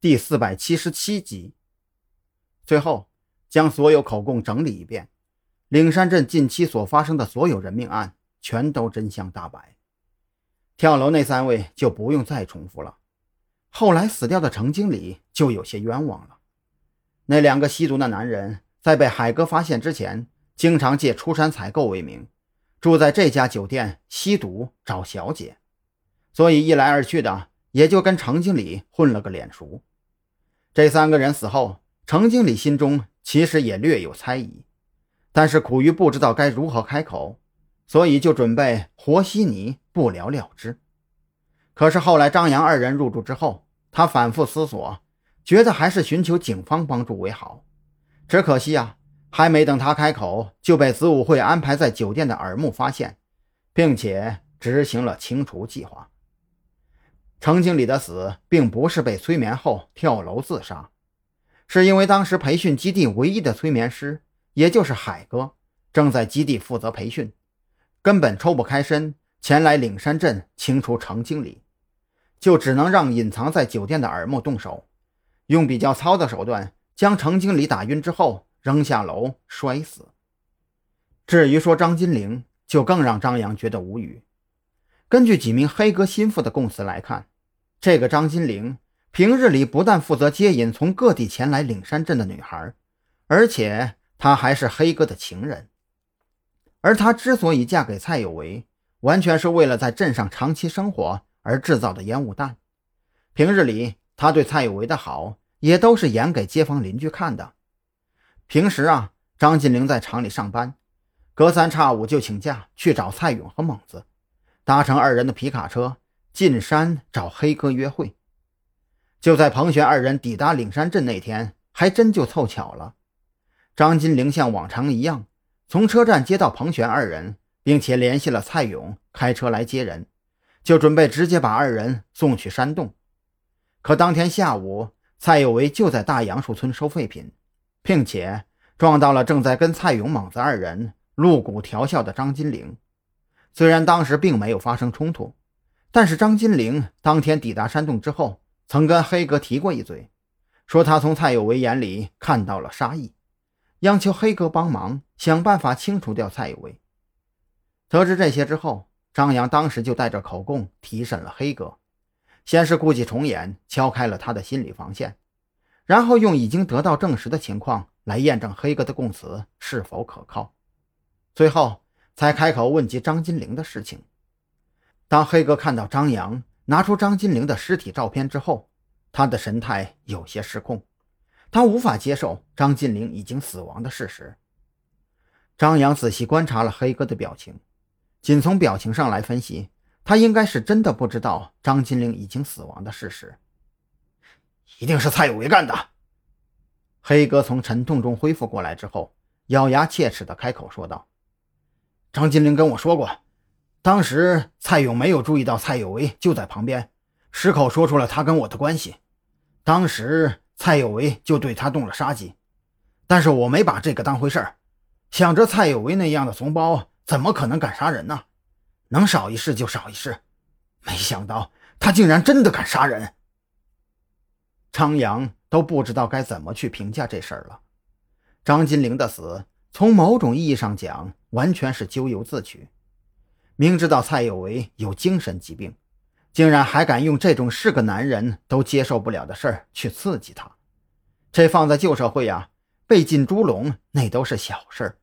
第四百七十七集。最后，将所有口供整理一遍，岭山镇近期所发生的所有人命案全都真相大白。跳楼那三位就不用再重复了。后来死掉的程经理就有些冤枉了。那两个吸毒的男人在被海哥发现之前，经常借出山采购为名，住在这家酒店吸毒找小姐，所以一来二去的也就跟程经理混了个脸熟。这三个人死后，程经理心中其实也略有猜疑，但是苦于不知道该如何开口，所以就准备和稀泥，不了了之。可是后来张扬二人入住之后，他反复思索，觉得还是寻求警方帮助为好。只可惜啊，还没等他开口，就被子午会安排在酒店的耳目发现，并且执行了清除计划。程经理的死并不是被催眠后跳楼自杀，是因为当时培训基地唯一的催眠师，也就是海哥，正在基地负责培训，根本抽不开身前来岭山镇清除程经理。就只能让隐藏在酒店的耳目动手，用比较糙的手段将程经理打晕之后扔下楼摔死。至于说张金玲，就更让张扬觉得无语。根据几名黑哥心腹的供词来看，这个张金玲平日里不但负责接引从各地前来岭山镇的女孩，而且她还是黑哥的情人。而她之所以嫁给蔡有为，完全是为了在镇上长期生活。而制造的烟雾弹，平日里他对蔡有为的好也都是演给街坊邻居看的。平时啊，张金玲在厂里上班，隔三差五就请假去找蔡勇和猛子，搭乘二人的皮卡车进山找黑哥约会。就在彭璇二人抵达岭山镇那天，还真就凑巧了。张金玲像往常一样从车站接到彭璇二人，并且联系了蔡勇开车来接人。就准备直接把二人送去山洞，可当天下午，蔡有为就在大杨树村收废品，并且撞到了正在跟蔡勇、猛子二人露骨调笑的张金玲。虽然当时并没有发生冲突，但是张金玲当天抵达山洞之后，曾跟黑哥提过一嘴，说他从蔡有为眼里看到了杀意，央求黑哥帮忙想办法清除掉蔡有为。得知这些之后。张扬当时就带着口供提审了黑哥，先是故伎重演，敲开了他的心理防线，然后用已经得到证实的情况来验证黑哥的供词是否可靠，最后才开口问及张金玲的事情。当黑哥看到张扬拿出张金玲的尸体照片之后，他的神态有些失控，他无法接受张金玲已经死亡的事实。张扬仔细观察了黑哥的表情。仅从表情上来分析，他应该是真的不知道张金玲已经死亡的事实。一定是蔡有为干的。黑哥从沉痛中恢复过来之后，咬牙切齿地开口说道：“张金玲跟我说过，当时蔡勇没有注意到蔡有为就在旁边，矢口说出了他跟我的关系。当时蔡有为就对他动了杀机，但是我没把这个当回事儿，想着蔡有为那样的怂包。”怎么可能敢杀人呢？能少一事就少一事，没想到他竟然真的敢杀人。张扬都不知道该怎么去评价这事儿了。张金玲的死，从某种意义上讲，完全是咎由自取。明知道蔡有为有精神疾病，竟然还敢用这种是个男人都接受不了的事儿去刺激他，这放在旧社会呀，被进猪笼那都是小事儿。